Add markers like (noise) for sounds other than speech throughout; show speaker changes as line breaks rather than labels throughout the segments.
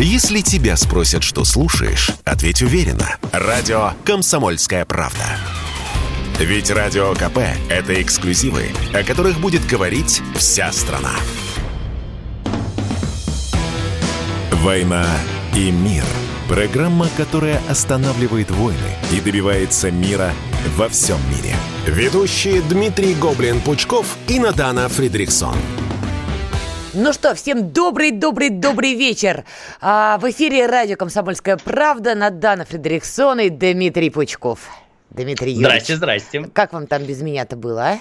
Если тебя спросят, что слушаешь, ответь уверенно. Радио «Комсомольская правда». Ведь Радио КП – это эксклюзивы, о которых будет говорить вся страна. «Война и мир» – программа, которая останавливает войны и добивается мира во всем мире. Ведущие Дмитрий Гоблин-Пучков и Надана Фридриксон.
Ну что, всем добрый-добрый-добрый вечер. А, в эфире радио «Комсомольская правда» Надана Фредериксон и Дмитрий Пучков. Дмитрий Юрьевич.
Здрасте, здрасте.
Как вам там без меня-то было, а?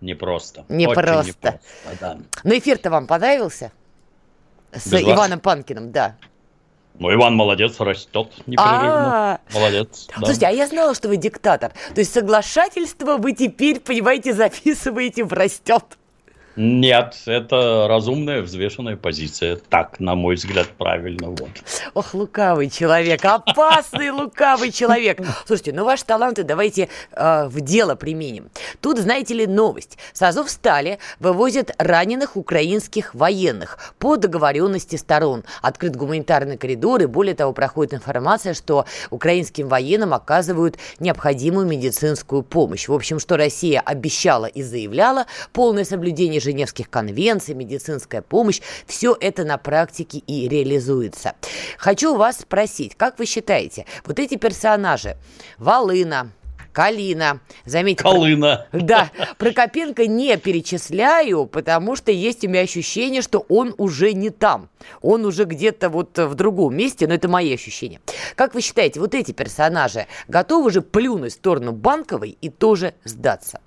Непросто.
Непросто.
Непросто да.
Но эфир-то вам понравился? С
Без
Иваном
вас?
Панкиным, да.
Ну, Иван молодец, растет непрерывно.
А.
Молодец. да.
Слушайте, а я знала, что вы диктатор. То есть соглашательство вы теперь, понимаете, записываете в растет.
Нет, это разумная, взвешенная позиция. Так, на мой взгляд, правильно. Вот.
Ох, лукавый человек, опасный лукавый человек. Слушайте, ну ваши таланты давайте э, в дело применим. Тут, знаете ли, новость. С Азовстали вывозят раненых украинских военных по договоренности сторон. Открыт гуманитарный коридор, и более того, проходит информация, что украинским военным оказывают необходимую медицинскую помощь. В общем, что Россия обещала и заявляла, полное соблюдение Женевских конвенций, медицинская помощь, все это на практике и реализуется. Хочу вас спросить, как вы считаете, вот эти персонажи, Волына, Калина, заметьте, про-
Колына.
да, Прокопенко не перечисляю, потому что есть у меня ощущение, что он уже не там. Он уже где-то вот в другом месте, но это мои ощущения. Как вы считаете, вот эти персонажи готовы же плюнуть в сторону Банковой и тоже сдаться?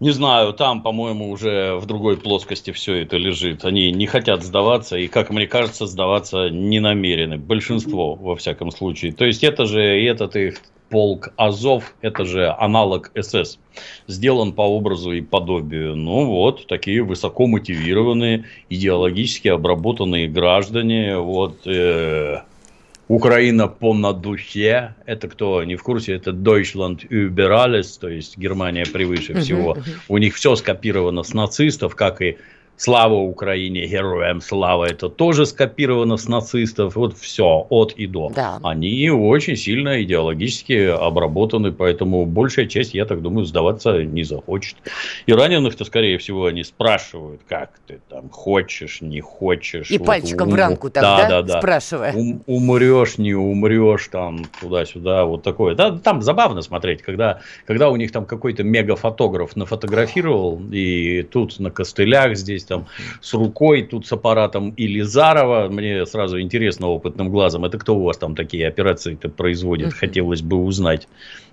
Не знаю, там, по-моему, уже в другой плоскости все это лежит. Они не хотят сдаваться, и, как мне кажется, сдаваться не намерены. Большинство, во всяком случае. То есть, это же и этот их полк Азов, это же аналог СС. Сделан по образу и подобию. Ну вот, такие высоко мотивированные, идеологически обработанные граждане. Вот, э, Украина по на душе. Это кто не в курсе? Это Deutschland über alles, то есть Германия превыше всего. У них все скопировано с нацистов, как и Слава Украине, героям слава, это тоже скопировано с нацистов. Вот все, от и до.
Да.
Они очень сильно идеологически обработаны, поэтому большая часть, я так думаю, сдаваться не захочет. И раненых-то, скорее всего, они спрашивают, как ты там хочешь, не хочешь.
И
Вот
пальчиком в
ум-
рамку так,
да,
да,
да, да.
спрашивая.
Ум- умрешь, не умрешь, там, туда-сюда, вот такое. Да, там забавно смотреть, когда, когда у них там какой-то мегафотограф нафотографировал, и тут на костылях здесь там с рукой, тут с аппаратом Илизарова. Мне сразу интересно опытным глазом, это кто у вас там такие операции-то производит, хотелось бы узнать.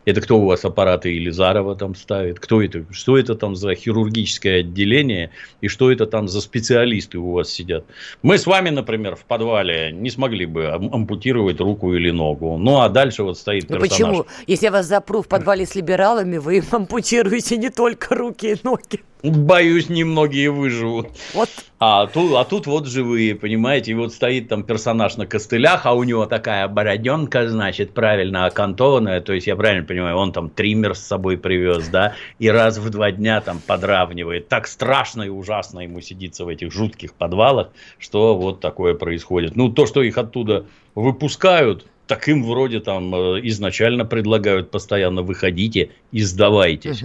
Это кто у вас аппараты Елизарова там ставит? Кто это? Что это там за хирургическое отделение? И что это там за специалисты у вас сидят? Мы с вами, например, в подвале не смогли бы ам- ампутировать руку или ногу. Ну, а дальше вот стоит
Ну
персонаж.
почему? Если я вас запру в подвале с либералами, вы им ампутируете не только руки и ноги.
Боюсь, немногие выживут.
Вот
А тут, а тут вот живые, понимаете, и вот стоит там персонаж на костылях, а у него такая бороденка, значит, правильно окантованная, то есть я правильно понимаю, он там триммер с собой привез, да, и раз в два дня там подравнивает. Так страшно и ужасно ему сидится в этих жутких подвалах, что вот такое происходит. Ну, то, что их оттуда выпускают, так им вроде там э, изначально предлагают постоянно выходите и сдавайтесь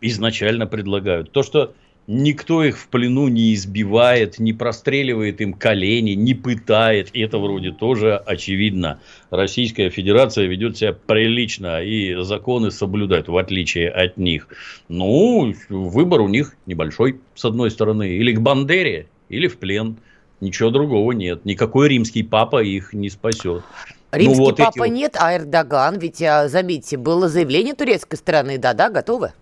изначально предлагают. То, что никто их в плену не избивает, не простреливает им колени, не пытает, и это вроде тоже очевидно. Российская Федерация ведет себя прилично и законы соблюдает, в отличие от них. Ну, выбор у них небольшой, с одной стороны. Или к Бандере, или в плен. Ничего другого нет. Никакой римский папа их не спасет.
Римский
Ну, вот эти
папа
вот-
нет, а Эрдоган, ведь, а, заметьте, было заявление турецкой стороны, да-да, готовы.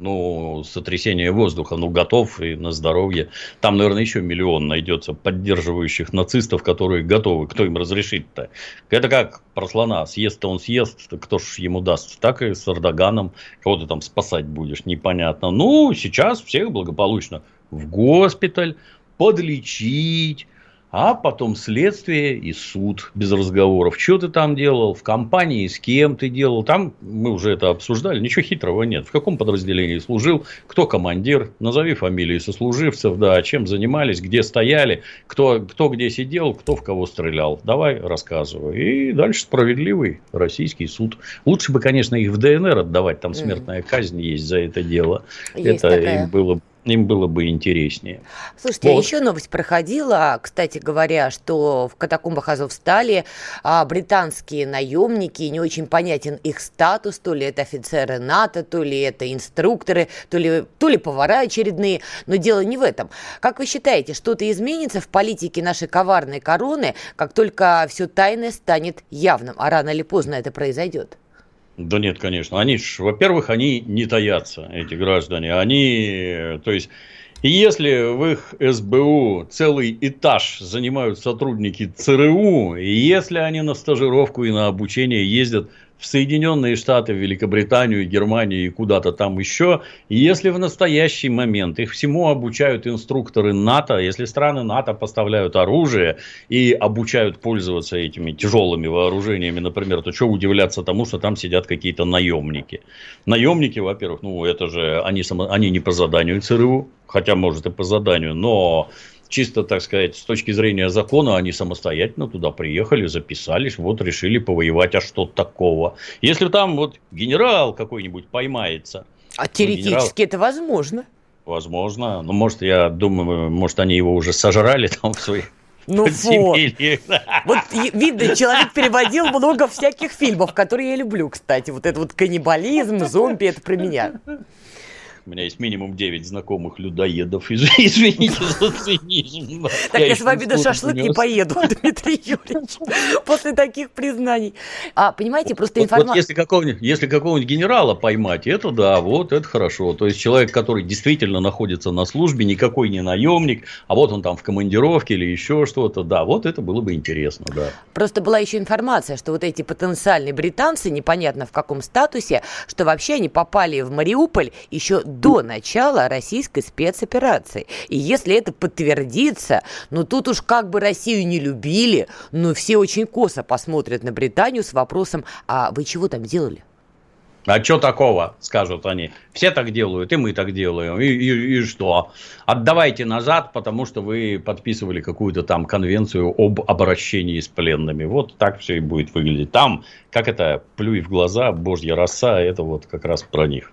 Ну, сотрясение воздуха, ну, готов и на здоровье. Там, наверное, еще миллион найдется поддерживающих нацистов, которые готовы. Кто им разрешит-то? Это как про слона. Съест-то он съест, то кто ж ему даст? Так и с Эрдоганом. Кого ты там спасать будешь, непонятно. Ну, сейчас всех благополучно в госпиталь, подлечить, а потом следствие и суд без разговоров. Что ты там делал, в компании, с кем ты делал. Там мы уже это обсуждали, ничего хитрого нет. В каком подразделении служил, кто командир, назови фамилии сослуживцев, да, чем занимались, где стояли, кто, кто где сидел, кто в кого стрелял. Давай рассказывай. И дальше справедливый российский суд. Лучше бы, конечно, их в ДНР отдавать, там смертная казнь есть за это дело. Есть это такая. им было им было бы интереснее.
Слушайте, вот. еще новость проходила, кстати говоря, что в катакомбах Азовстали а, британские наемники, не очень понятен их статус, то ли это офицеры НАТО, то ли это инструкторы, то ли, то ли повара очередные, но дело не в этом. Как вы считаете, что-то изменится в политике нашей коварной короны, как только все тайное станет явным, а рано или поздно это произойдет?
Да нет, конечно. Они во-первых, они не таятся, эти граждане. Они, то есть, если в их СБУ целый этаж занимают сотрудники ЦРУ, и если они на стажировку и на обучение ездят в Соединенные Штаты, в Великобританию, Германию и куда-то там еще. Если в настоящий момент их всему обучают инструкторы НАТО, если страны НАТО поставляют оружие и обучают пользоваться этими тяжелыми вооружениями, например, то что удивляться тому, что там сидят какие-то наемники. Наемники, во-первых, ну это же они, само, они не по заданию ЦРУ, хотя может и по заданию, но чисто, так сказать, с точки зрения закона, они самостоятельно туда приехали, записались, вот решили повоевать, а что такого? Если там вот генерал какой-нибудь поймается.
А теоретически ну, генерал... это возможно.
Возможно. Ну, может, я думаю, может, они его уже сожрали там в своих (laughs)
ну вот. (laughs) Вот видно, человек переводил много всяких фильмов, которые я люблю, кстати. Вот это вот каннибализм, зомби, это про меня.
У меня есть минимум 9 знакомых людоедов. (laughs) Извините за цинизм.
Так я с вами на шашлык не поеду, (laughs) Дмитрий Юрьевич, (laughs) после таких признаний. А, понимаете, просто информация...
если какого-нибудь если какого-нибудь генерала поймать, это да, вот это хорошо. То есть, человек, который действительно находится на службе, никакой не наемник, а вот он там в командировке или еще что-то, да, вот это было бы интересно, да.
Просто была еще информация, что вот эти потенциальные британцы, непонятно в каком статусе, что вообще они попали в Мариуполь еще до начала российской спецоперации. И если это подтвердится, ну тут уж как бы Россию не любили, но все очень косо посмотрят на Британию с вопросом, а вы чего там делали?
А что такого, скажут они. Все так делают, и мы так делаем. И, и, и что? Отдавайте назад, потому что вы подписывали какую-то там конвенцию об обращении с пленными. Вот так все и будет выглядеть. Там, как это, плюй в глаза, божья роса, это вот как раз про них.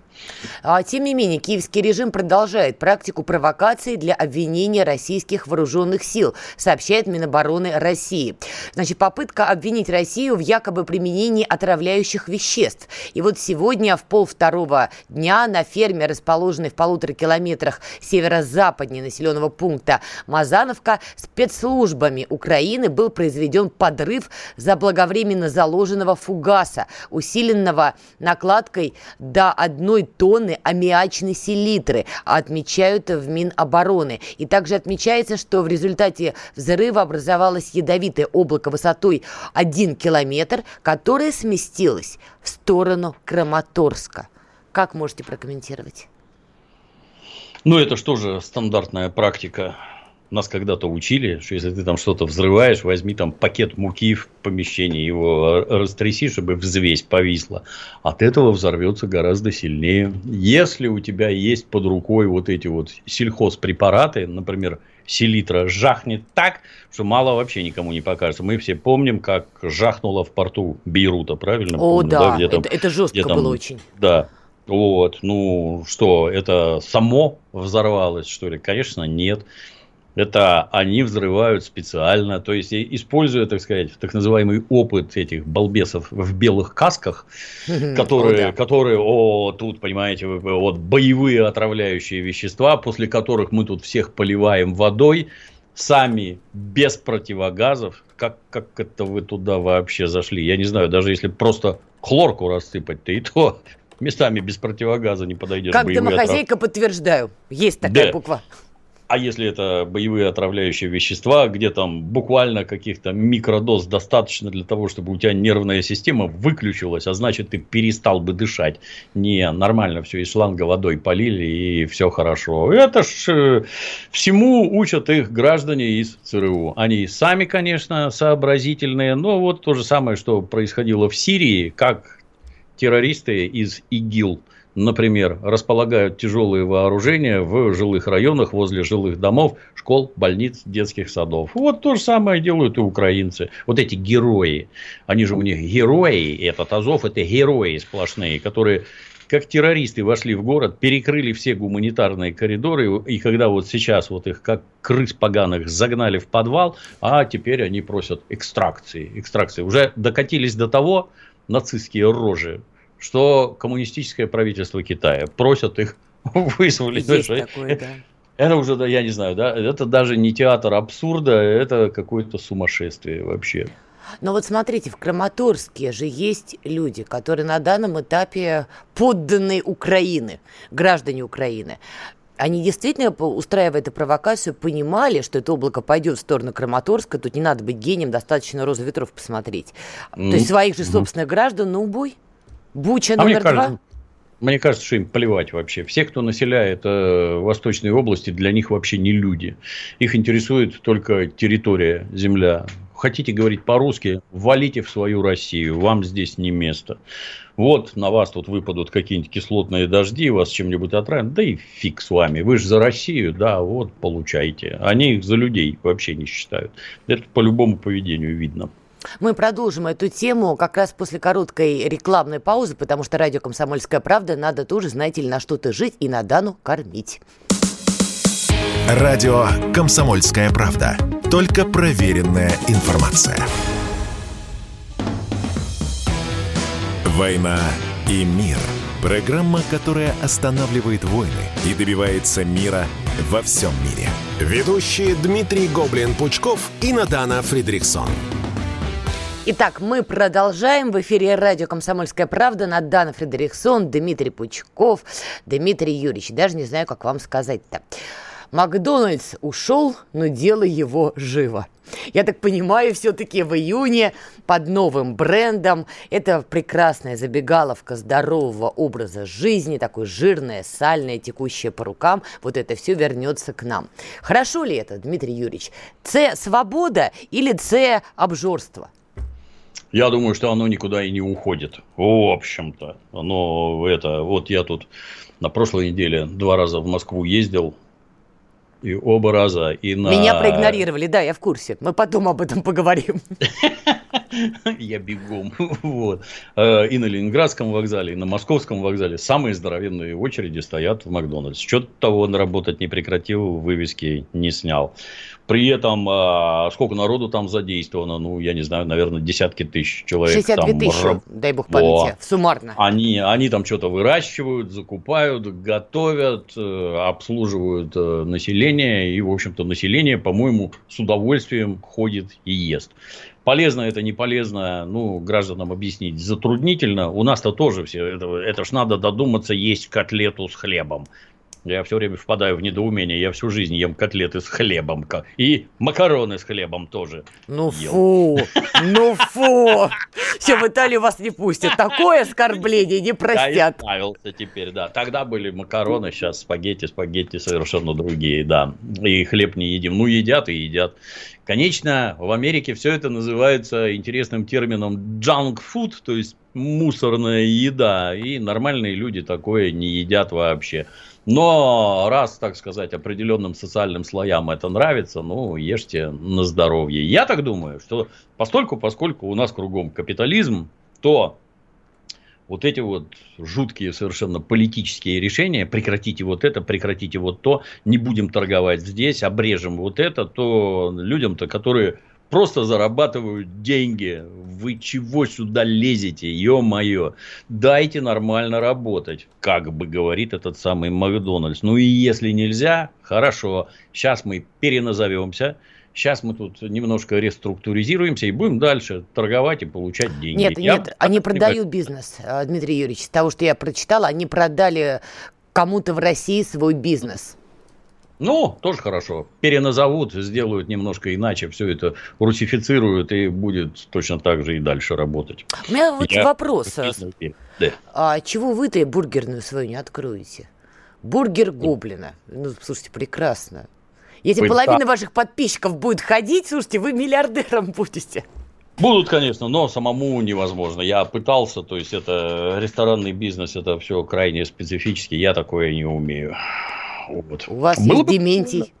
А, тем не менее, киевский режим продолжает практику провокации для обвинения российских вооруженных сил, сообщает Минобороны России. Значит, попытка обвинить Россию в якобы применении отравляющих веществ. И вот сегодня в полвторого дня на ферме, расположенной в полутора километрах северо-западнее населенного пункта Мазановка, спецслужбами Украины был произведен подрыв заблаговременно заложенного фугаса, усиленного накладкой до одной тонны аммиачной селитры, отмечают в Минобороны. И также отмечается, что в результате взрыва образовалось ядовитое облако высотой 1 километр, которое сместилось в сторону Краматорска. Как можете прокомментировать?
Ну, это что же стандартная практика нас когда-то учили, что если ты там что-то взрываешь, возьми там пакет муки в помещении, его растряси, чтобы взвесь повисла. От этого взорвется гораздо сильнее. Если у тебя есть под рукой вот эти вот сельхозпрепараты, например, селитра жахнет так, что мало вообще никому не покажется. Мы все помним, как жахнуло в порту Бейрута, правильно?
О, помню, да, да? Где там, это, это жестко там, было очень.
Да, вот, ну что, это само взорвалось, что ли? Конечно, нет это они взрывают специально, то есть используя, так сказать, так называемый опыт этих балбесов в белых касках, которые, которые, о, тут, понимаете, вот боевые отравляющие вещества, после которых мы тут всех поливаем водой, сами без противогазов, как, как это вы туда вообще зашли? Я не знаю, даже если просто хлорку рассыпать, то и то (laughs) местами без противогаза не подойдешь.
Как домохозяйка отравки. подтверждаю, есть такая да. буква.
А если это боевые отравляющие вещества, где там буквально каких-то микродоз достаточно для того, чтобы у тебя нервная система выключилась, а значит ты перестал бы дышать. Не, нормально все, из шланга водой полили и все хорошо. Это ж э, всему учат их граждане из ЦРУ. Они сами, конечно, сообразительные, но вот то же самое, что происходило в Сирии, как террористы из ИГИЛ – например, располагают тяжелые вооружения в жилых районах, возле жилых домов, школ, больниц, детских садов. Вот то же самое делают и украинцы. Вот эти герои, они же у них герои, этот Азов это герои сплошные, которые как террористы вошли в город, перекрыли все гуманитарные коридоры, и когда вот сейчас вот их как крыс поганых загнали в подвал, а теперь они просят экстракции. Экстракции. Уже докатились до того, нацистские рожи, что коммунистическое правительство Китая просят их (laughs) вызволить. Есть такое, да. Это уже, да, я не знаю, да, это даже не театр абсурда, это какое-то сумасшествие вообще.
Но вот смотрите, в Краматорске же есть люди, которые на данном этапе подданные Украины, граждане Украины. Они действительно, устраивая эту провокацию, понимали, что это облако пойдет в сторону Краматорска, тут не надо быть гением, достаточно розу ветров посмотреть. Mm-hmm. То есть своих же собственных граждан на убой? Буча а номер
мне два? мне кажется, что им плевать вообще. Все, кто населяет э, восточные области, для них вообще не люди. Их интересует только территория, земля. Хотите говорить по-русски, валите в свою Россию, вам здесь не место. Вот на вас тут выпадут какие-нибудь кислотные дожди, вас чем-нибудь отравят, да и фиг с вами. Вы же за Россию, да, вот получайте. Они их за людей вообще не считают. Это по любому поведению видно.
Мы продолжим эту тему как раз после короткой рекламной паузы, потому что радио «Комсомольская правда» надо тоже, знаете ли, на что-то жить и на Дану кормить.
Радио «Комсомольская правда». Только проверенная информация. «Война и мир» – программа, которая останавливает войны и добивается мира во всем мире. Ведущие Дмитрий Гоблин-Пучков и Надана Фридриксон –
Итак, мы продолжаем. В эфире радио «Комсомольская правда». Надана Фредериксон, Дмитрий Пучков, Дмитрий Юрьевич. Даже не знаю, как вам сказать-то. Макдональдс ушел, но дело его живо. Я так понимаю, все-таки в июне под новым брендом. Это прекрасная забегаловка здорового образа жизни, такой жирная, сальная, текущая по рукам. Вот это все вернется к нам. Хорошо ли это, Дмитрий Юрьевич? С – свобода или С – обжорство?
Я думаю, что оно никуда и не уходит. В общем-то. Оно это. Вот я тут на прошлой неделе два раза в Москву ездил. И оба раза и на...
Меня проигнорировали, да, я в курсе. Мы потом об этом поговорим. (laughs)
Я бегом. (laughs) Вот. Э, и на Ленинградском вокзале, и на Московском вокзале самые здоровенные очереди стоят в Макдональдс. Что-то того он работать не прекратил, вывески не снял. При этом, а, сколько народу там задействовано, ну, я не знаю, наверное, десятки тысяч человек.
62
там
тысячи, раб... дай бог памяти, О, суммарно.
Они, они там что-то выращивают, закупают, готовят, э, обслуживают э, население. И, в общем-то, население, по-моему, с удовольствием ходит и ест. Полезно это, не полезно, ну, гражданам объяснить затруднительно. У нас-то тоже все, это, это ж надо додуматься есть котлету с хлебом. Я все время впадаю в недоумение. Я всю жизнь ем котлеты с хлебом. И макароны с хлебом тоже.
Ну ел. фу, ну фу. Все, в Италию вас не пустят. Такое оскорбление не простят. Я
исправился теперь, да. Тогда были макароны, сейчас спагетти, спагетти совершенно другие, да. И хлеб не едим. Ну, едят и едят. Конечно, в Америке все это называется интересным термином junk food, то есть мусорная еда. И нормальные люди такое не едят вообще. Но раз, так сказать, определенным социальным слоям это нравится, ну, ешьте на здоровье. Я так думаю, что постольку, поскольку у нас кругом капитализм, то вот эти вот жуткие совершенно политические решения, прекратите вот это, прекратите вот то, не будем торговать здесь, обрежем вот это, то людям-то, которые просто зарабатывают деньги. Вы чего сюда лезете, ё-моё? Дайте нормально работать, как бы говорит этот самый Макдональдс. Ну и если нельзя, хорошо, сейчас мы переназовемся, Сейчас мы тут немножко реструктуризируемся и будем дальше торговать и получать деньги.
Нет, я нет, они продают бизнес, э, Дмитрий Юрьевич. С того, что я прочитала, они продали кому-то в России свой бизнес.
Ну, тоже хорошо. Переназовут, сделают немножко иначе, все это русифицируют и будет точно так же и дальше работать.
У меня вот Я... вопрос. Да. А чего вы-то бургерную свою не откроете? Бургер Гоблина. Ну, слушайте, прекрасно. Если Ой, половина да. ваших подписчиков будет ходить, слушайте, вы миллиардером будете.
Будут, конечно, но самому невозможно. Я пытался, то есть это ресторанный бизнес, это все крайне специфически, я такое не умею.
Вот. У вас Было есть бы... Дементий.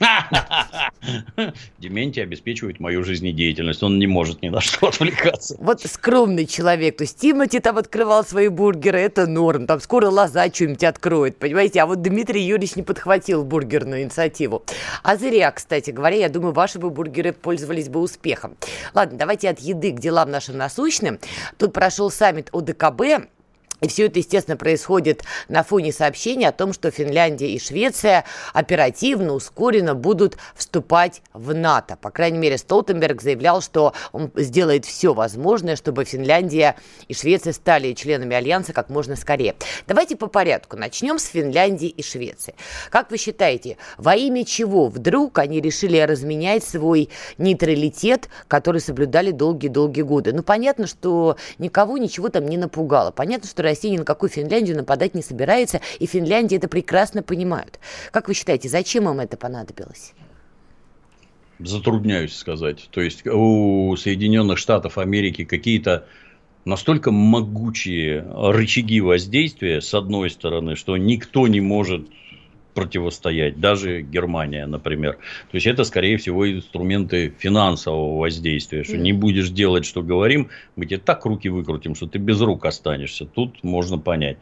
(laughs)
Дементий обеспечивает мою жизнедеятельность. Он не может ни на что (laughs) отвлекаться.
Вот скромный человек. То есть Тимати там открывал свои бургеры, это норм. Там скоро лоза что-нибудь откроет, понимаете? А вот Дмитрий Юрьевич не подхватил бургерную инициативу. А зря, кстати говоря, я думаю, ваши бы бургеры пользовались бы успехом. Ладно, давайте от еды к делам нашим насущным. Тут прошел саммит ОДКБ. И все это, естественно, происходит на фоне сообщения о том, что Финляндия и Швеция оперативно, ускоренно будут вступать в НАТО. По крайней мере, Столтенберг заявлял, что он сделает все возможное, чтобы Финляндия и Швеция стали членами Альянса как можно скорее. Давайте по порядку. Начнем с Финляндии и Швеции. Как вы считаете, во имя чего вдруг они решили разменять свой нейтралитет, который соблюдали долгие-долгие годы? Ну, понятно, что никого ничего там не напугало. Понятно, что Россия ни на какую Финляндию нападать не собирается, и Финляндия это прекрасно понимают. Как вы считаете, зачем им это понадобилось?
Затрудняюсь сказать. То есть у Соединенных Штатов Америки какие-то настолько могучие рычаги воздействия, с одной стороны, что никто не может противостоять, даже Германия, например. То есть это, скорее всего, инструменты финансового воздействия, что не будешь делать, что говорим, мы тебе так руки выкрутим, что ты без рук останешься. Тут можно понять.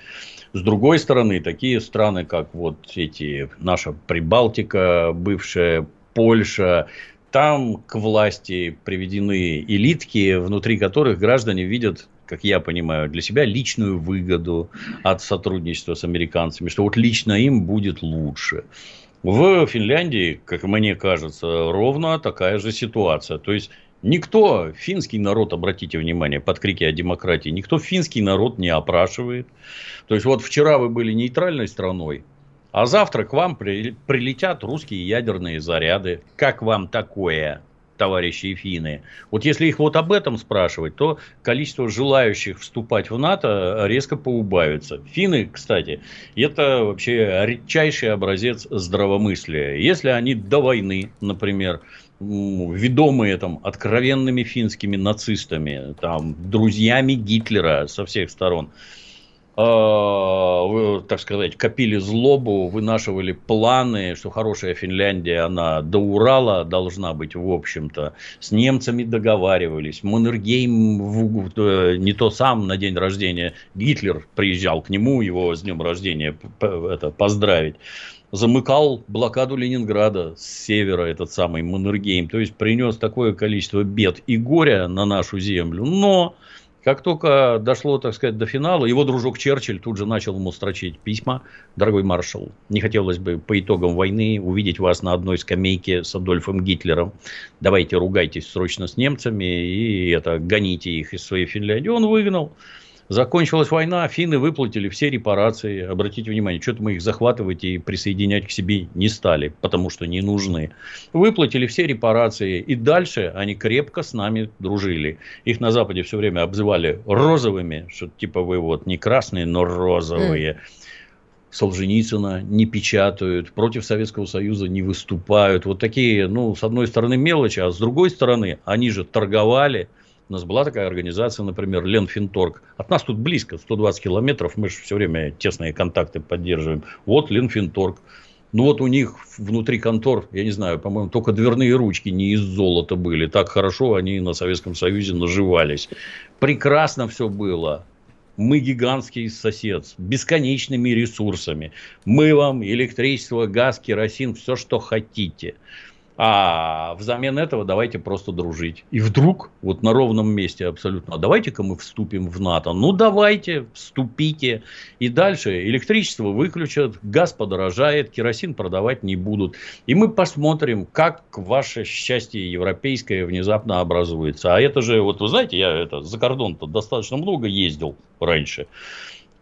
С другой стороны, такие страны, как вот эти, наша Прибалтика, бывшая Польша, там к власти приведены элитки, внутри которых граждане видят как я понимаю, для себя личную выгоду от сотрудничества с американцами, что вот лично им будет лучше. В Финляндии, как мне кажется, ровно такая же ситуация. То есть Никто финский народ, обратите внимание, под крики о демократии, никто финский народ не опрашивает. То есть, вот вчера вы были нейтральной страной, а завтра к вам прилетят русские ядерные заряды. Как вам такое? Товарищи финны. Вот если их вот об этом спрашивать, то количество желающих вступать в НАТО резко поубавится. Финны, кстати, это вообще редчайший образец здравомыслия. Если они до войны, например, ведомые там откровенными финскими нацистами, там, друзьями Гитлера со всех сторон, вы, так сказать, копили злобу, вынашивали планы, что хорошая Финляндия, она до Урала должна быть, в общем-то. С немцами договаривались. Маннергейм э, не то сам на день рождения. Гитлер приезжал к нему, его с днем рождения это, поздравить замыкал блокаду Ленинграда с севера, этот самый Маннергейм. То есть, принес такое количество бед и горя на нашу землю. Но как только дошло, так сказать, до финала, его дружок Черчилль тут же начал ему строчить письма. Дорогой маршал, не хотелось бы по итогам войны увидеть вас на одной скамейке с Адольфом Гитлером. Давайте ругайтесь срочно с немцами и это, гоните их из своей Финляндии. Он выгнал. Закончилась война, финны выплатили все репарации. Обратите внимание, что-то мы их захватывать и присоединять к себе не стали, потому что не нужны. Выплатили все репарации, и дальше они крепко с нами дружили. Их на Западе все время обзывали розовыми, что типа вы вот не красные, но розовые. Mm. Солженицына не печатают, против Советского Союза не выступают. Вот такие, ну, с одной стороны мелочи, а с другой стороны, они же торговали у нас была такая организация, например, Ленфинторг. От нас тут близко, 120 километров, мы же все время тесные контакты поддерживаем. Вот Ленфинторг. Ну вот у них внутри контор, я не знаю, по-моему, только дверные ручки не из золота были. Так хорошо они на Советском Союзе наживались. Прекрасно все было. Мы гигантский сосед с бесконечными ресурсами. Мы вам электричество, газ, керосин, все, что хотите. А взамен этого давайте просто дружить. И вдруг, вот на ровном месте абсолютно, а давайте-ка мы вступим в НАТО. Ну, давайте, вступите. И дальше электричество выключат, газ подорожает, керосин продавать не будут. И мы посмотрим, как ваше счастье европейское внезапно образуется. А это же, вот вы знаете, я это, за кордон-то достаточно много ездил раньше.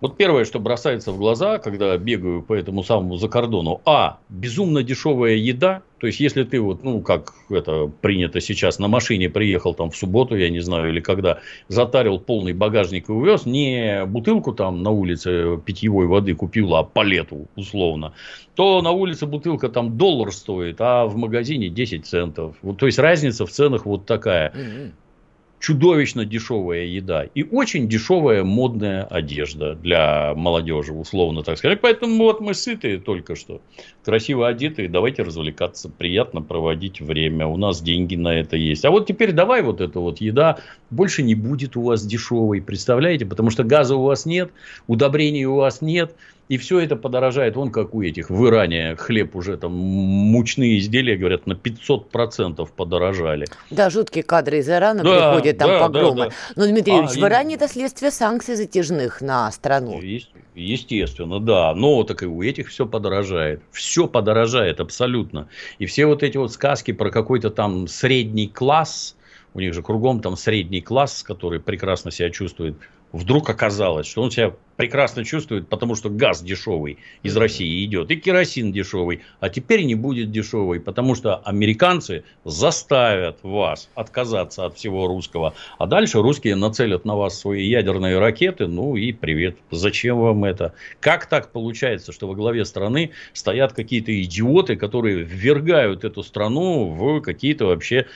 Вот первое, что бросается в глаза, когда бегаю по этому самому закордону. А. Безумно дешевая еда. То есть, если ты вот, ну, как это принято сейчас, на машине приехал там в субботу, я не знаю, или когда, затарил полный багажник и увез, не бутылку там на улице питьевой воды купил, а палету условно, то на улице бутылка там доллар стоит, а в магазине 10 центов. Вот, то есть, разница в ценах вот такая. Чудовищно дешевая еда и очень дешевая модная одежда для молодежи, условно так сказать. Поэтому вот мы сытые только что, красиво одетые, давайте развлекаться, приятно проводить время, у нас деньги на это есть. А вот теперь давай вот эта вот еда больше не будет у вас дешевой, представляете, потому что газа у вас нет, удобрений у вас нет, и все это подорожает, вон как у этих в Иране хлеб уже там мучные изделия, говорят, на 500% подорожали.
Да, жуткие кадры из Ирана да, приходят, там да, погромы. Да, да. Но, Дмитрий а, Юрьевич, в Иране это следствие санкций затяжных на страну.
Естественно, да. Но так и у этих все подорожает. Все подорожает абсолютно. И все вот эти вот сказки про какой-то там средний класс, у них же кругом там средний класс, который прекрасно себя чувствует вдруг оказалось, что он себя прекрасно чувствует, потому что газ дешевый из России идет, и керосин дешевый, а теперь не будет дешевый, потому что американцы заставят вас отказаться от всего русского, а дальше русские нацелят на вас свои ядерные ракеты, ну и привет, зачем вам это? Как так получается, что во главе страны стоят какие-то идиоты, которые ввергают эту страну в какие-то вообще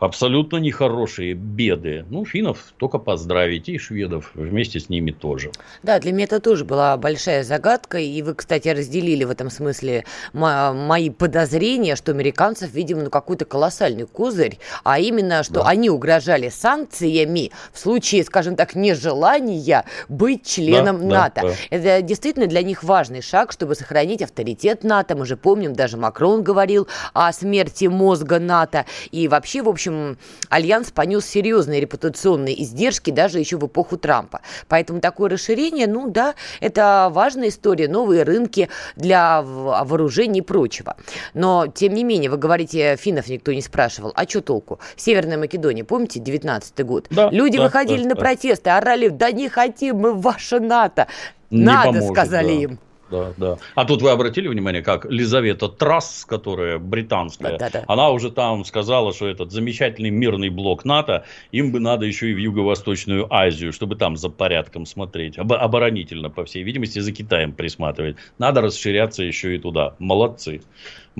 абсолютно нехорошие беды. Ну, финнов только поздравить, и шведов вместе с ними тоже.
Да, для меня это тоже была большая загадка, и вы, кстати, разделили в этом смысле мои подозрения, что американцев, видимо, ну, какой-то колоссальный козырь, а именно, что да. они угрожали санкциями в случае, скажем так, нежелания быть членом да, НАТО. Да, да. Это действительно для них важный шаг, чтобы сохранить авторитет НАТО. Мы же помним, даже Макрон говорил о смерти мозга НАТО, и вообще, в общем, общем, Альянс понес серьезные репутационные издержки даже еще в эпоху Трампа. Поэтому такое расширение, ну да, это важная история, новые рынки для вооружений и прочего. Но, тем не менее, вы говорите, финнов никто не спрашивал. А что толку? Северная Македония, помните, 19 год? Да, Люди да, выходили да, на да. протесты, орали, да не хотим мы ваше НАТО. Не Надо, поможет, сказали да. им
да, да. А тут вы обратили внимание, как Лизавета Трасс, которая британская, да, да, да. она уже там сказала, что этот замечательный мирный блок НАТО, им бы надо еще и в Юго-Восточную Азию, чтобы там за порядком смотреть. Об- оборонительно, по всей видимости, за Китаем присматривать. Надо расширяться еще и туда. Молодцы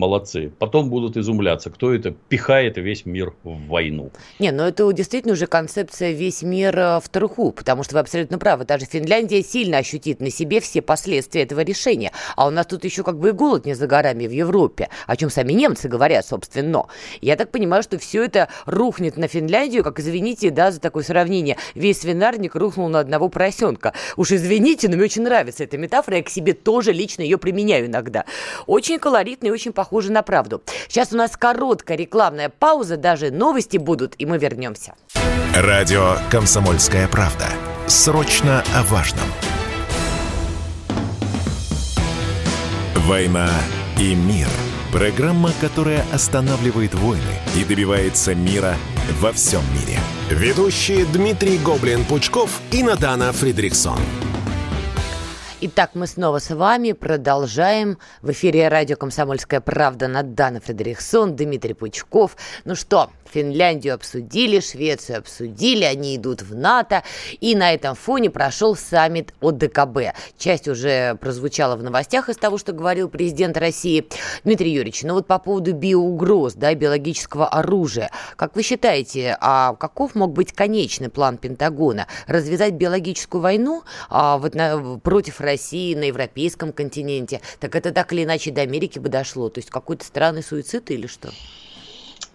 молодцы. Потом будут изумляться, кто это пихает весь мир в войну.
Не, ну это действительно уже концепция весь мир э, в труху, потому что вы абсолютно правы. Даже Финляндия сильно ощутит на себе все последствия этого решения. А у нас тут еще как бы и голод не за горами в Европе, о чем сами немцы говорят, собственно. Я так понимаю, что все это рухнет на Финляндию, как, извините, да, за такое сравнение. Весь свинарник рухнул на одного поросенка. Уж извините, но мне очень нравится эта метафора, я к себе тоже лично ее применяю иногда. Очень колоритно и очень похоже на правду. Сейчас у нас короткая рекламная пауза, даже новости будут, и мы вернемся.
Радио «Комсомольская правда». Срочно о важном. «Война и мир». Программа, которая останавливает войны и добивается мира во всем мире. Ведущие Дмитрий Гоблин-Пучков и Надана Фридриксон.
Итак, мы снова с вами продолжаем. В эфире радио «Комсомольская правда» Надана Фредериксон, Дмитрий Пучков. Ну что, Финляндию обсудили, Швецию обсудили, они идут в НАТО. И на этом фоне прошел саммит ОДКБ. Часть уже прозвучала в новостях из того, что говорил президент России Дмитрий Юрьевич. Но вот по поводу биоугроз, да, биологического оружия. Как вы считаете, а каков мог быть конечный план Пентагона? Развязать биологическую войну а, вот на, против России на европейском континенте? Так это так или иначе до Америки бы дошло. То есть какой-то странный суицид или что?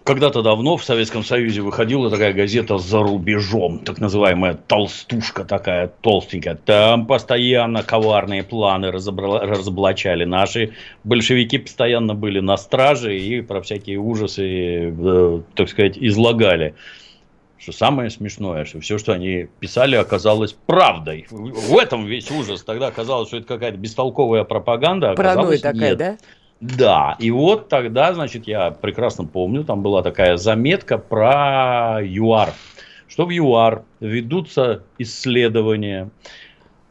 Когда-то давно в Советском Союзе выходила такая газета «За рубежом», так называемая толстушка такая, толстенькая. Там постоянно коварные планы разоблачали. Наши большевики постоянно были на страже и про всякие ужасы, э, так сказать, излагали. Что самое смешное, что все, что они писали, оказалось правдой. В этом весь ужас. Тогда казалось, что это какая-то бестолковая пропаганда. А Паранойя такая, нет. да? Да, и вот тогда, значит, я прекрасно помню, там была такая заметка про ЮАР, что в ЮАР ведутся исследования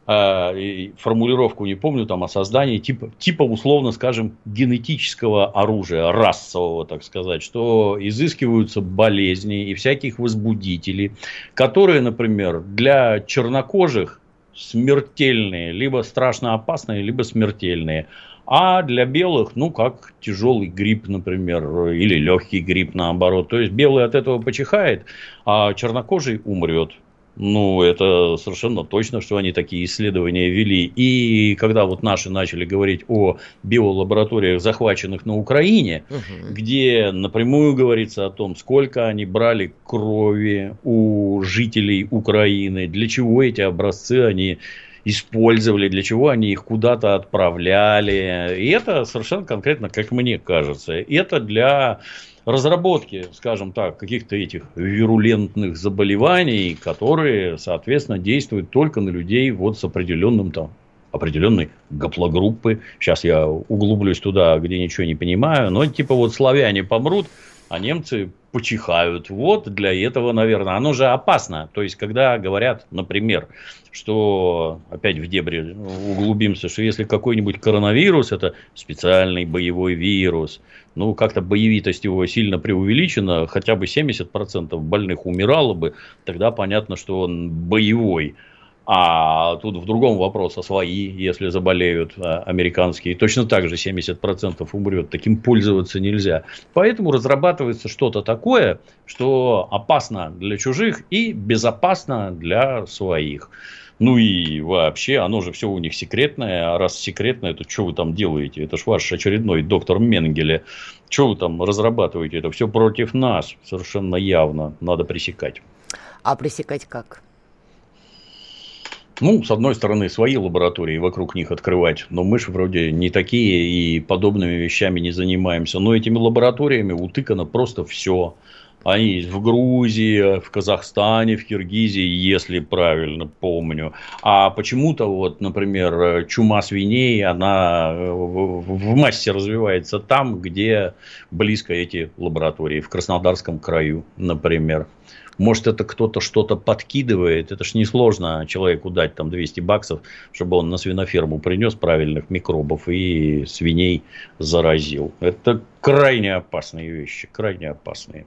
э, формулировку не помню, там о создании типа, типа условно скажем генетического оружия, расового, так сказать, что изыскиваются болезни и всяких возбудителей, которые, например, для чернокожих смертельные, либо страшно опасные, либо смертельные. А для белых, ну, как тяжелый грипп, например, или легкий грипп, наоборот. То есть белый от этого почихает, а чернокожий умрет. Ну, это совершенно точно, что они такие исследования вели. И когда вот наши начали говорить о биолабораториях, захваченных на Украине, угу. где напрямую говорится о том, сколько они брали крови у жителей Украины, для чего эти образцы они использовали, для чего они их куда-то отправляли. И это совершенно конкретно, как мне кажется, это для разработки, скажем так, каких-то этих вирулентных заболеваний, которые, соответственно, действуют только на людей вот с определенным там определенной гаплогруппы. Сейчас я углублюсь туда, где ничего не понимаю. Но типа вот славяне помрут, а немцы почихают. Вот для этого, наверное, оно же опасно. То есть, когда говорят, например, что, опять в дебри углубимся, что если какой-нибудь коронавирус, это специальный боевой вирус, ну, как-то боевитость его сильно преувеличена, хотя бы 70% больных умирало бы, тогда понятно, что он боевой. А тут в другом вопрос, а свои, если заболеют а, американские, точно так же 70% умрет. Таким пользоваться нельзя. Поэтому разрабатывается что-то такое, что опасно для чужих и безопасно для своих. Ну и вообще, оно же все у них секретное. А раз секретное, то что вы там делаете? Это ж ваш очередной доктор Менгеле. Что вы там разрабатываете? Это все против нас. Совершенно явно. Надо пресекать.
А пресекать как?
Ну, с одной стороны, свои лаборатории вокруг них открывать, но мы же вроде не такие и подобными вещами не занимаемся. Но этими лабораториями утыкано просто все. Они есть в Грузии, в Казахстане, в Киргизии, если правильно помню. А почему-то, вот, например, чума свиней, она в массе развивается там, где близко эти лаборатории, в Краснодарском краю, например. Может, это кто-то что-то подкидывает. Это ж несложно человеку дать там 200 баксов, чтобы он на свиноферму принес правильных микробов и свиней заразил. Это крайне опасные вещи, крайне опасные.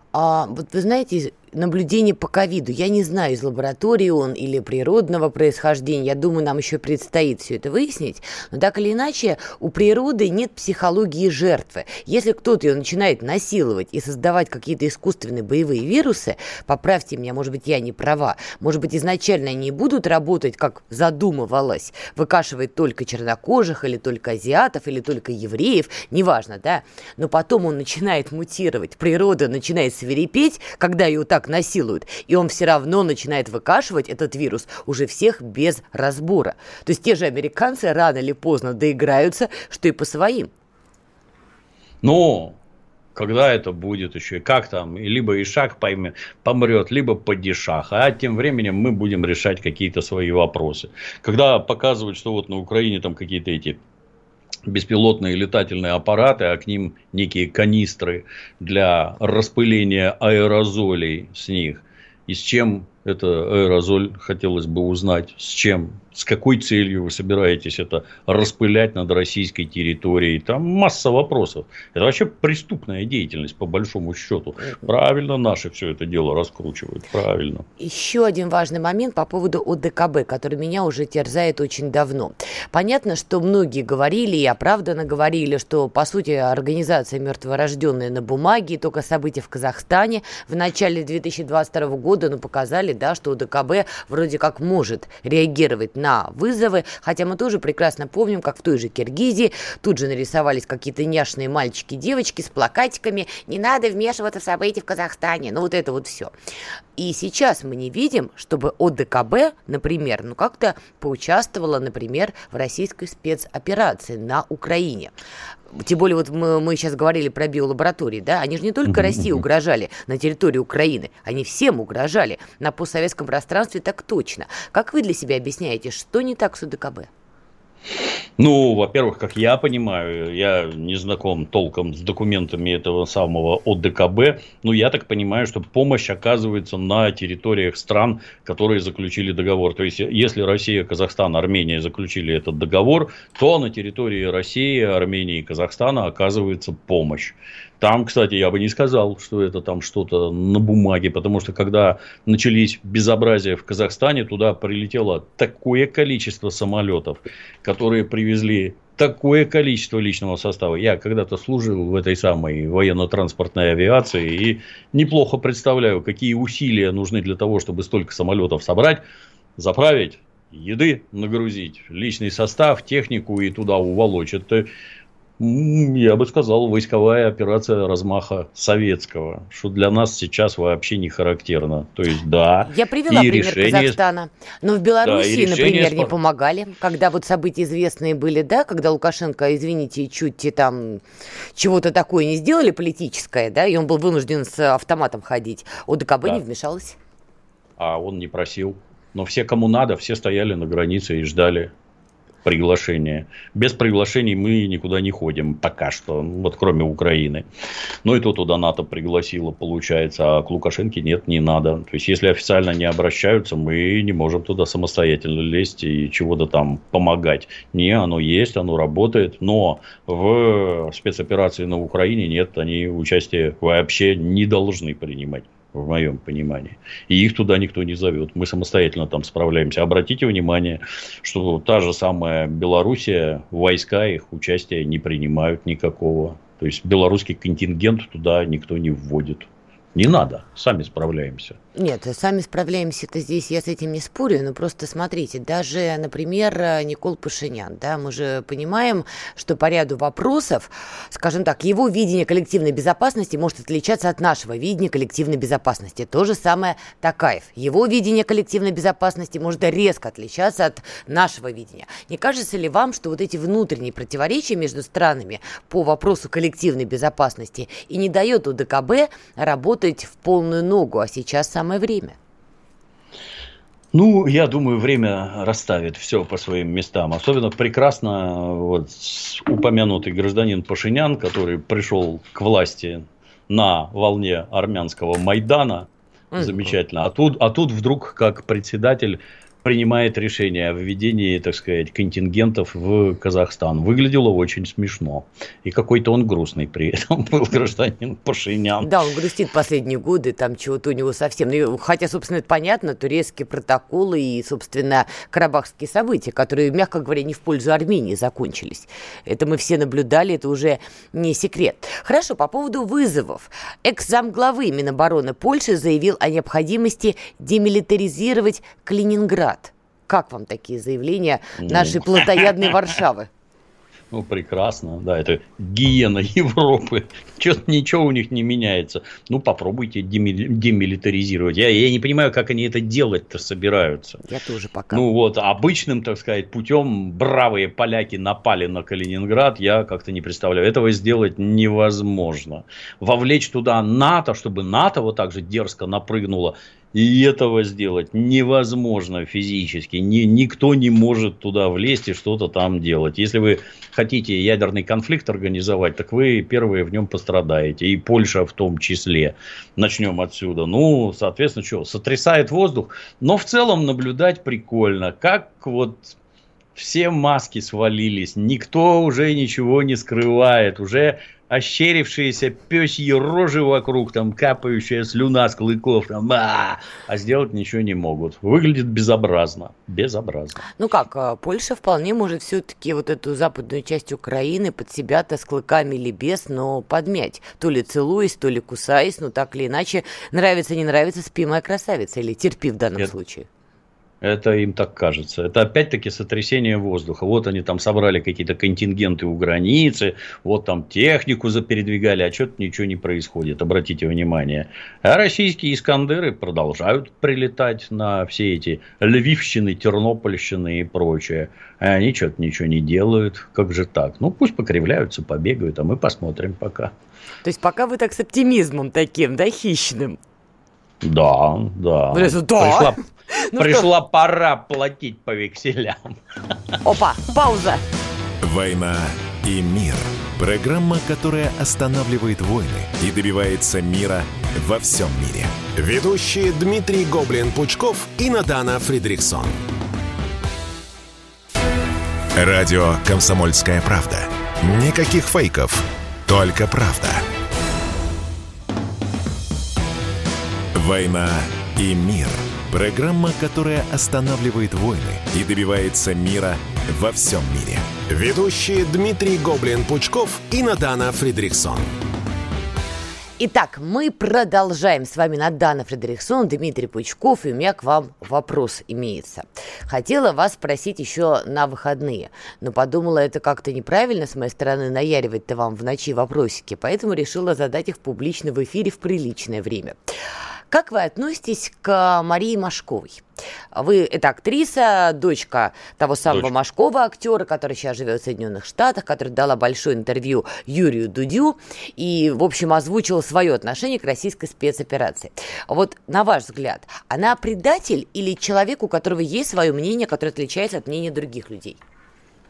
А вот вы знаете, наблюдение по ковиду. Я не знаю, из лаборатории он или природного происхождения. Я думаю, нам еще предстоит все это выяснить. Но так или иначе, у природы нет психологии жертвы. Если кто-то ее начинает насиловать и создавать какие-то искусственные боевые вирусы, поправьте меня, может быть, я не права, может быть, изначально они будут работать, как задумывалось, выкашивать только чернокожих или только азиатов или только евреев, неважно, да, но потом он начинает мутировать, природа начинает свирепеть, когда ее так насилуют, и он все равно начинает выкашивать этот вирус уже всех без разбора. То есть те же американцы рано или поздно доиграются, что и по своим.
Ну, когда это будет еще, и как там, либо Ишак поймет, помрет, либо Падишах, а тем временем мы будем решать какие-то свои вопросы. Когда показывают, что вот на Украине там какие-то эти беспилотные летательные аппараты, а к ним некие канистры для распыления аэрозолей с них. И с чем это аэрозоль, хотелось бы узнать, с чем с какой целью вы собираетесь это распылять над российской территорией? Там масса вопросов. Это вообще преступная деятельность, по большому счету. Правильно наши все это дело раскручивают. Правильно.
Еще один важный момент по поводу ОДКБ, который меня уже терзает очень давно. Понятно, что многие говорили и оправданно говорили, что, по сути, организация мертворожденная на бумаге, только события в Казахстане в начале 2022 года ну, показали, да, что ОДКБ вроде как может реагировать на вызовы, хотя мы тоже прекрасно помним, как в той же Киргизии тут же нарисовались какие-то няшные мальчики-девочки с плакатиками «Не надо вмешиваться в события в Казахстане». Ну вот это вот все. И сейчас мы не видим, чтобы ОДКБ, например, ну как-то поучаствовала, например, в российской спецоперации на Украине. Тем более, вот мы, мы сейчас говорили про биолаборатории, да, они же не только России угрожали на территории Украины, они всем угрожали. На постсоветском пространстве так точно. Как вы для себя объясняете, что не так с УДКБ?
Ну, во-первых, как я понимаю, я не знаком толком с документами этого самого ОДКБ, но я так понимаю, что помощь оказывается на территориях стран, которые заключили договор. То есть, если Россия, Казахстан, Армения заключили этот договор, то на территории России, Армении и Казахстана оказывается помощь. Там, кстати, я бы не сказал, что это там что-то на бумаге, потому что когда начались безобразия в Казахстане, туда прилетело такое количество самолетов, которые привезли такое количество личного состава. Я когда-то служил в этой самой военно-транспортной авиации и неплохо представляю, какие усилия нужны для того, чтобы столько самолетов собрать, заправить, еды нагрузить, личный состав, технику и туда уволочь. Это я бы сказал, войсковая операция размаха советского, что для нас сейчас вообще не характерно. То есть, да.
Я привела пример решение... Казахстана. Но в Беларуси, да, например, спор... не помогали. Когда вот события известные были, да, когда Лукашенко, извините, чуть там чего-то такое не сделали политическое, да, и он был вынужден с автоматом ходить, ОДКБ да. не вмешалась.
А он не просил. Но все, кому надо, все стояли на границе и ждали приглашение. Без приглашений мы никуда не ходим пока что, вот кроме Украины. Ну и то туда НАТО пригласило, получается, а к Лукашенке нет, не надо. То есть, если официально не обращаются, мы не можем туда самостоятельно лезть и чего-то там помогать. Не, оно есть, оно работает, но в спецоперации на Украине нет, они участие вообще не должны принимать в моем понимании. И их туда никто не зовет. Мы самостоятельно там справляемся. Обратите внимание, что та же самая Белоруссия, войска их участия не принимают никакого. То есть белорусский контингент туда никто не вводит. Не надо, сами справляемся.
Нет, сами справляемся-то здесь, я с этим не спорю, но просто смотрите, даже, например, Никол Пашинян, да, мы же понимаем, что по ряду вопросов, скажем так, его видение коллективной безопасности может отличаться от нашего видения коллективной безопасности. То же самое Такаев. Его видение коллективной безопасности может резко отличаться от нашего видения. Не кажется ли вам, что вот эти внутренние противоречия между странами по вопросу коллективной безопасности и не дает УДКБ работать в полную ногу, а сейчас самое время.
Ну, я думаю, время расставит все по своим местам. Особенно прекрасно вот упомянутый гражданин Пашинян, который пришел к власти на волне армянского Майдана. Замечательно. А тут, а тут вдруг, как председатель принимает решение о введении, так сказать, контингентов в Казахстан. Выглядело очень смешно. И какой-то он грустный при этом (laughs) был гражданин Пашинян.
Да, он грустит последние годы, там чего-то у него совсем. Хотя, собственно, это понятно, турецкие протоколы и, собственно, карабахские события, которые, мягко говоря, не в пользу Армении закончились. Это мы все наблюдали, это уже не секрет. Хорошо, по поводу вызовов. Экс-замглавы Минобороны Польши заявил о необходимости демилитаризировать Калининград. Как вам такие заявления нашей плотоядной (laughs) Варшавы?
Ну, прекрасно, да, это гиена Европы. Что-то ничего у них не меняется. Ну, попробуйте демилитаризировать. Я, я не понимаю, как они это делать-то собираются.
Я тоже пока.
Ну, вот, обычным, так сказать, путем бравые поляки напали на Калининград, я как-то не представляю. Этого сделать невозможно. Вовлечь туда НАТО, чтобы НАТО вот так же дерзко напрыгнуло и этого сделать невозможно физически. Ни, никто не может туда влезть и что-то там делать. Если вы хотите ядерный конфликт организовать, так вы первые в нем пострадаете. И Польша в том числе. Начнем отсюда. Ну, соответственно, что, сотрясает воздух. Но в целом наблюдать прикольно. Как вот все маски свалились. Никто уже ничего не скрывает. Уже ощерившиеся пёсьи рожи вокруг, там капающая слюна с клыков, там, а, а сделать ничего не могут. Выглядит безобразно. Безобразно.
Ну как, а, Польша вполне может все-таки вот эту западную часть Украины под себя-то с клыками или без, но подмять. То ли целуясь, то ли кусаясь, но так или иначе, нравится, не нравится, спимая красавица или терпи в данном Это... случае.
Это им так кажется. Это опять-таки сотрясение воздуха. Вот они там собрали какие-то контингенты у границы, вот там технику запередвигали, а что-то ничего не происходит. Обратите внимание. А российские Искандеры продолжают прилетать на все эти Львивщины, Тернопольщины и прочее. А они что-то ничего не делают. Как же так? Ну, пусть покривляются, побегают, а мы посмотрим пока.
То есть, пока вы так с оптимизмом таким, да, хищным?
Да, да.
Блин, да.
Пришла, (laughs) ну Пришла что? пора платить по векселям. (laughs)
Опа, пауза.
«Война и мир». Программа, которая останавливает войны и добивается мира во всем мире. Ведущие Дмитрий Гоблин-Пучков и Натана Фридрихсон. Радио «Комсомольская правда». Никаких фейков, только правда. «Война и мир». Программа, которая останавливает войны и добивается мира во всем мире. Ведущие Дмитрий Гоблин-Пучков и Надана Фридрихсон.
Итак, мы продолжаем. С вами Надана Фредериксон, Дмитрий Пучков, и у меня к вам вопрос имеется. Хотела вас спросить еще на выходные, но подумала, это как-то неправильно с моей стороны наяривать-то вам в ночи вопросики, поэтому решила задать их публично в эфире в приличное время. Как вы относитесь к Марии Машковой? Вы это актриса, дочка того самого дочка. Машкова, актера, который сейчас живет в Соединенных Штатах, который дала большое интервью Юрию Дудю и, в общем, озвучила свое отношение к российской спецоперации. Вот, на ваш взгляд, она предатель или человек, у которого есть свое мнение, которое отличается от мнения других людей?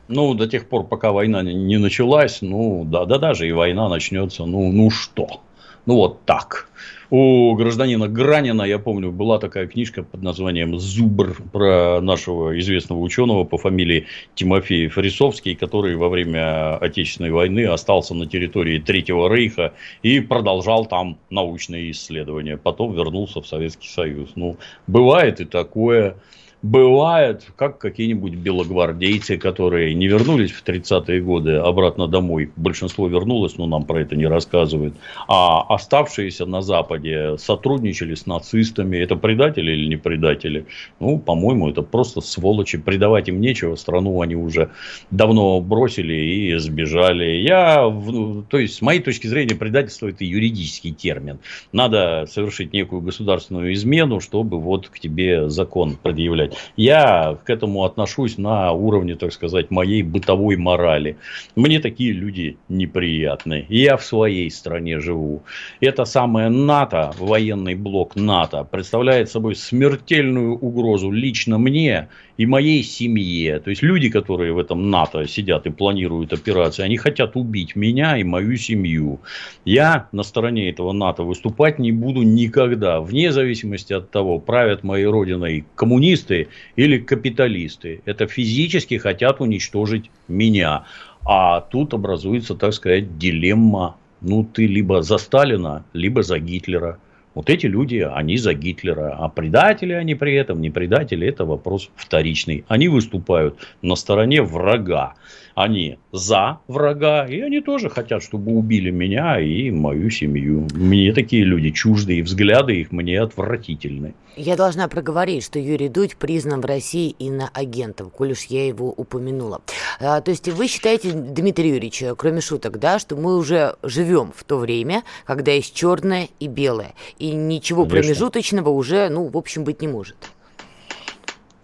Ну, до тех пор, пока война не началась, ну, да, да, даже и война начнется, ну, ну что? Ну, вот так у гражданина Гранина, я помню, была такая книжка под названием «Зубр» про нашего известного ученого по фамилии Тимофей Фарисовский, который во время Отечественной войны остался на территории Третьего Рейха и продолжал там научные исследования. Потом вернулся в Советский Союз. Ну, бывает и такое. Бывает, как какие-нибудь белогвардейцы, которые не вернулись в 30-е годы обратно домой. Большинство вернулось, но нам про это не рассказывают. А оставшиеся на Западе сотрудничали с нацистами. Это предатели или не предатели? Ну, по-моему, это просто сволочи. Предавать им нечего. Страну они уже давно бросили и сбежали. Я, ну, то есть, с моей точки зрения, предательство это юридический термин. Надо совершить некую государственную измену, чтобы вот к тебе закон предъявлять Я к этому отношусь на уровне, так сказать, моей бытовой морали. Мне такие люди неприятны. Я в своей стране живу. Это самое НАТО, военный блок НАТО, представляет собой смертельную угрозу лично мне и моей семье. То есть люди, которые в этом НАТО сидят и планируют операции, они хотят убить меня и мою семью. Я на стороне этого НАТО выступать не буду никогда, вне зависимости от того, правят моей родиной коммунисты или капиталисты. Это физически хотят уничтожить меня. А тут образуется, так сказать, дилемма. Ну, ты либо за Сталина, либо за Гитлера. Вот эти люди, они за Гитлера. А предатели они при этом, не предатели, это вопрос вторичный. Они выступают на стороне врага. Они за врага, и они тоже хотят, чтобы убили меня и мою семью. Мне такие люди чужды, и взгляды их мне отвратительны.
Я должна проговорить, что Юрий Дудь признан в России иноагентом, коль уж я его упомянула. А, то есть вы считаете, Дмитрий Юрьевич, кроме шуток, да, что мы уже живем в то время, когда есть черное и белое, и ничего Конечно. промежуточного уже, ну, в общем, быть не может?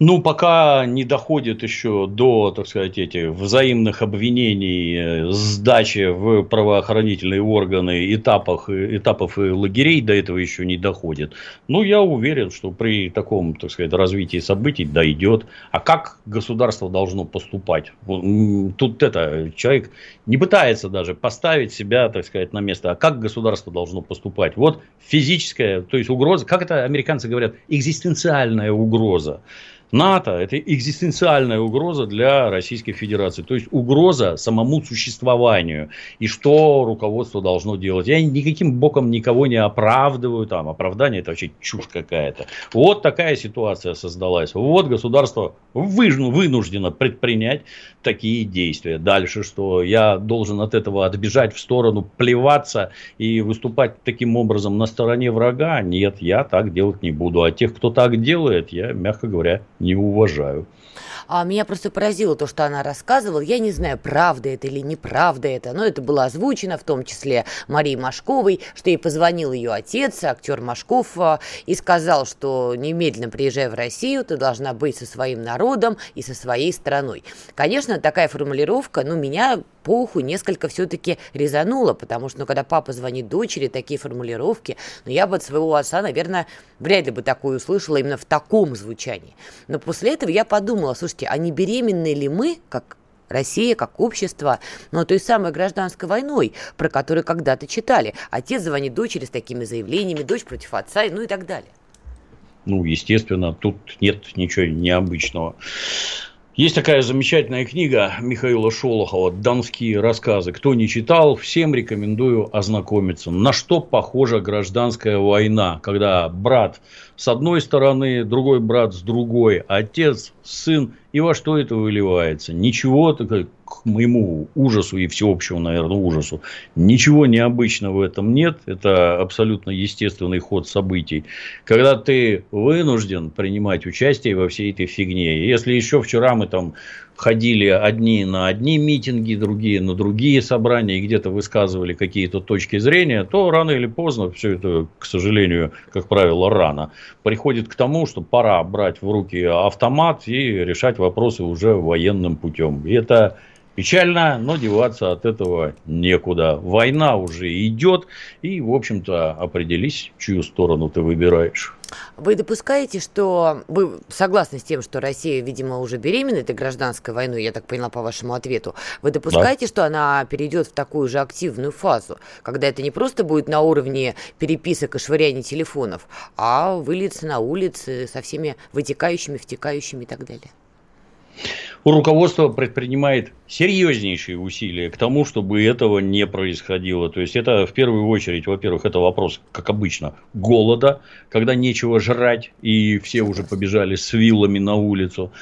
Ну, пока не доходит еще до, так сказать, этих взаимных обвинений, э, сдачи в правоохранительные органы этапах, этапов и лагерей, до этого еще не доходит. Но я уверен, что при таком, так сказать, развитии событий дойдет. А как государство должно поступать? Тут это, человек не пытается даже поставить себя, так сказать, на место. А как государство должно поступать? Вот физическая, то есть угроза, как это американцы говорят, экзистенциальная угроза. НАТО – это экзистенциальная угроза для Российской Федерации. То есть, угроза самому существованию. И что руководство должно делать. Я никаким боком никого не оправдываю. Там, оправдание – это вообще чушь какая-то. Вот такая ситуация создалась. Вот государство вынуждено предпринять такие действия. Дальше что? Я должен от этого отбежать в сторону, плеваться и выступать таким образом на стороне врага? Нет, я так делать не буду. А тех, кто так делает, я, мягко говоря, не уважаю.
А меня просто поразило то, что она рассказывала. Я не знаю, правда это или неправда это, но это было озвучено, в том числе Марии Машковой, что ей позвонил ее отец, актер Машков, а, и сказал, что немедленно приезжая в Россию, ты должна быть со своим народом и со своей страной. Конечно, такая формулировка, ну, меня по уху несколько все-таки резануло, потому что, ну, когда папа звонит дочери, такие формулировки, ну, я бы от своего отца, наверное, вряд ли бы такое услышала именно в таком звучании. Но после этого я подумала, слушайте, а не беременны ли мы, как Россия как общество, но той самой гражданской войной, про которую когда-то читали. Отец звонит дочери с такими заявлениями, дочь против отца, ну и так далее.
Ну, естественно, тут нет ничего необычного. Есть такая замечательная книга Михаила Шолохова «Донские рассказы». Кто не читал, всем рекомендую ознакомиться. На что похожа гражданская война, когда брат с одной стороны, другой брат с другой, отец, сын, и во что это выливается? Ничего, к моему ужасу и всеобщему, наверное, ужасу, ничего необычного в этом нет. Это абсолютно естественный ход событий. Когда ты вынужден принимать участие во всей этой фигне. Если еще вчера мы там ходили одни на одни митинги, другие на другие собрания и где-то высказывали какие-то точки зрения, то рано или поздно, все это, к сожалению, как правило, рано, приходит к тому, что пора брать в руки автомат и решать вопросы уже военным путем. И это Печально, но деваться от этого некуда. Война уже идет, и, в общем-то, определись, чью сторону ты выбираешь.
Вы допускаете, что вы согласны с тем, что Россия, видимо, уже беременна этой гражданской войной, я так поняла по вашему ответу. Вы допускаете, да. что она перейдет в такую же активную фазу, когда это не просто будет на уровне переписок и швыряния телефонов, а выльется на улицы со всеми вытекающими, втекающими и так далее?
Руководство предпринимает серьезнейшие усилия к тому, чтобы этого не происходило. То есть, это в первую очередь, во-первых, это вопрос, как обычно, голода, когда нечего жрать, и все уже побежали с вилами на улицу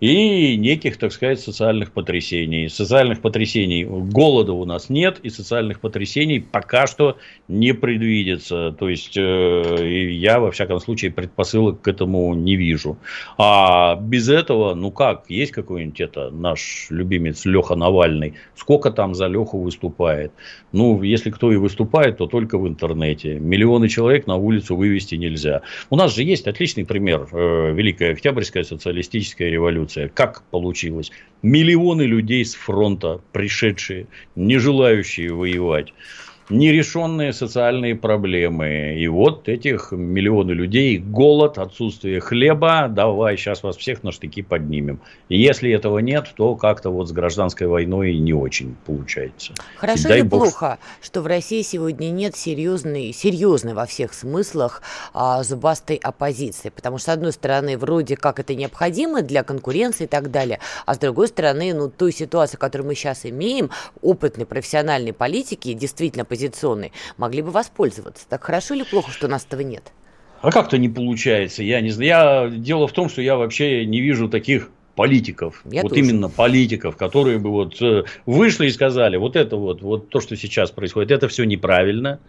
и неких, так сказать, социальных потрясений. Социальных потрясений голода у нас нет, и социальных потрясений пока что не предвидится. То есть, э, я, во всяком случае, предпосылок к этому не вижу. А без этого, ну как, есть какой-нибудь это наш любимец Леха Навальный? Сколько там за Леху выступает? Ну, если кто и выступает, то только в интернете. Миллионы человек на улицу вывести нельзя. У нас же есть отличный пример. Э, Великая Октябрьская социалистическая революция революция. Как получилось? Миллионы людей с фронта, пришедшие, не желающие воевать нерешенные социальные проблемы. И вот этих миллионы людей, голод, отсутствие хлеба, давай сейчас вас всех на штыки поднимем. И если этого нет, то как-то вот с гражданской войной не очень получается.
Хорошо или бог... плохо, что в России сегодня нет серьезной, серьезной во всех смыслах а, зубастой оппозиции? Потому что, с одной стороны, вроде как это необходимо для конкуренции и так далее, а с другой стороны, ну, той ситуации, которую мы сейчас имеем, опытные профессиональные политики действительно оппозиционной, могли бы воспользоваться. Так хорошо или плохо, что у нас этого нет?
А как-то не получается. Я не знаю. Я... Дело в том, что я вообще не вижу таких политиков, Я вот тоже. именно политиков, которые бы вот э, вышли и сказали, вот это вот, вот то, что сейчас происходит, это все неправильно,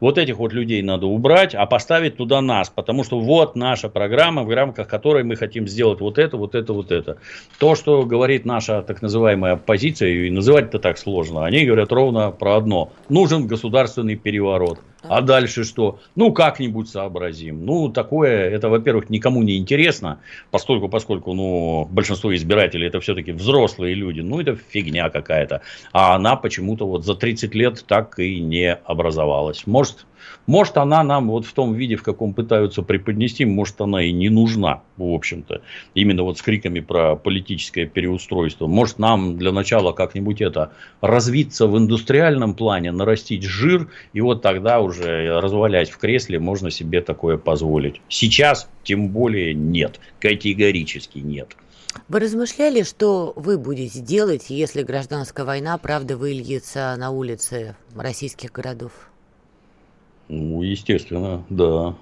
вот этих вот людей надо убрать, а поставить туда нас, потому что вот наша программа, в рамках которой мы хотим сделать вот это, вот это, вот это. То, что говорит наша так называемая оппозиция, и называть это так сложно, они говорят ровно про одно, нужен государственный переворот. А дальше что? Ну, как-нибудь сообразим. Ну, такое, это, во-первых, никому не интересно, поскольку, поскольку, ну, большинство избирателей это все-таки взрослые люди. Ну, это фигня какая-то. А она почему-то вот за 30 лет так и не образовалась. Может, может, она нам вот в том виде, в каком пытаются преподнести, может, она и не нужна, в общем-то. Именно вот с криками про политическое переустройство. Может, нам для начала как-нибудь это развиться в индустриальном плане, нарастить жир, и вот тогда уже развалясь в кресле, можно себе такое позволить. Сейчас тем более нет, категорически нет.
Вы размышляли, что вы будете делать, если гражданская война, правда, выльется на улицы российских городов?
Ну, естественно, да.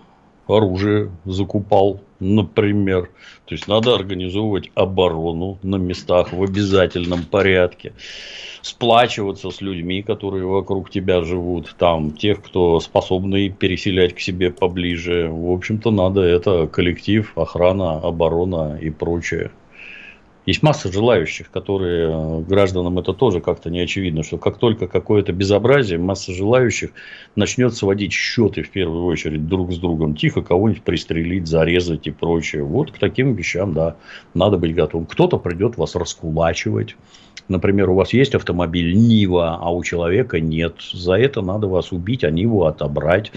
Оружие закупал, например. То есть надо организовывать оборону на местах в обязательном порядке. Сплачиваться с людьми, которые вокруг тебя живут. Там тех, кто способны переселять к себе поближе. В общем-то, надо это коллектив, охрана, оборона и прочее. Есть масса желающих, которые э, гражданам это тоже как-то не очевидно, что как только какое-то безобразие, масса желающих начнет сводить счеты в первую очередь друг с другом, тихо кого-нибудь пристрелить, зарезать и прочее. Вот к таким вещам, да, надо быть готовым. Кто-то придет вас раскулачивать. Например, у вас есть автомобиль Нива, а у человека нет. За это надо вас убить, а Ниву отобрать,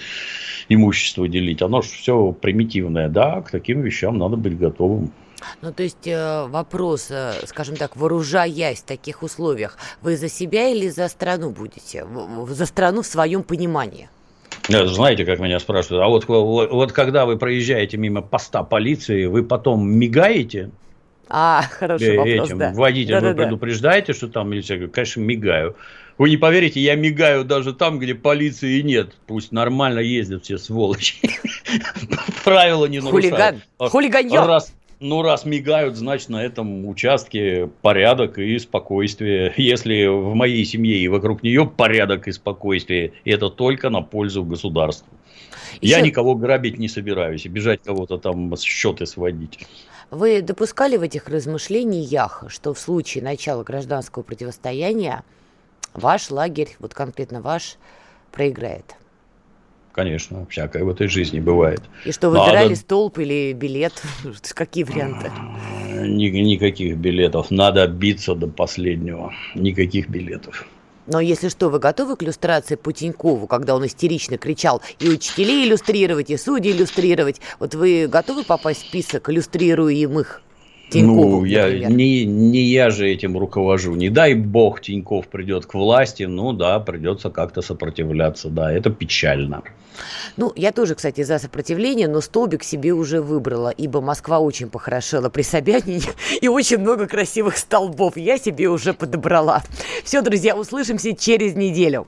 имущество делить. Оно же все примитивное. Да, к таким вещам надо быть готовым.
Ну, то есть э, вопрос, э, скажем так, вооружаясь в таких условиях, вы за себя или за страну будете? За страну в своем понимании?
Знаете, как меня спрашивают, а вот, вот, вот когда вы проезжаете мимо поста полиции, вы потом мигаете?
А, хороший вопрос,
этим, да. Водитель, да, вы да, предупреждаете, что там милиция? Говорю, конечно, мигаю. Вы не поверите, я мигаю даже там, где полиции нет. Пусть нормально ездят все сволочи. (laughs) Правила не нарушают.
Хулиган. Хулиганье.
Раз, ну, раз мигают, значит, на этом участке порядок и спокойствие. (laughs) Если в моей семье и вокруг нее порядок и спокойствие, это только на пользу государству. Еще... Я никого грабить не собираюсь бежать кого-то там счеты сводить.
Вы допускали в этих размышлениях, что в случае начала гражданского противостояния ваш лагерь, вот конкретно ваш, проиграет?
Конечно, всякое в этой жизни бывает.
И что, выбирали Надо... столб или билет? (laughs) Какие варианты?
Ни, никаких билетов. Надо биться до последнего. Никаких билетов.
Но если что, вы готовы к иллюстрации по Тинькову, когда он истерично кричал и учителей иллюстрировать, и судей иллюстрировать? Вот вы готовы попасть в список иллюстрируемых?
Тинькову, ну, я, не, не я же этим руковожу. Не дай бог Тиньков придет к власти, ну да, придется как-то сопротивляться. Да, это печально.
Ну, я тоже, кстати, за сопротивление, но столбик себе уже выбрала, ибо Москва очень похорошела при Собянине и очень много красивых столбов я себе уже подобрала. Все, друзья, услышимся через неделю.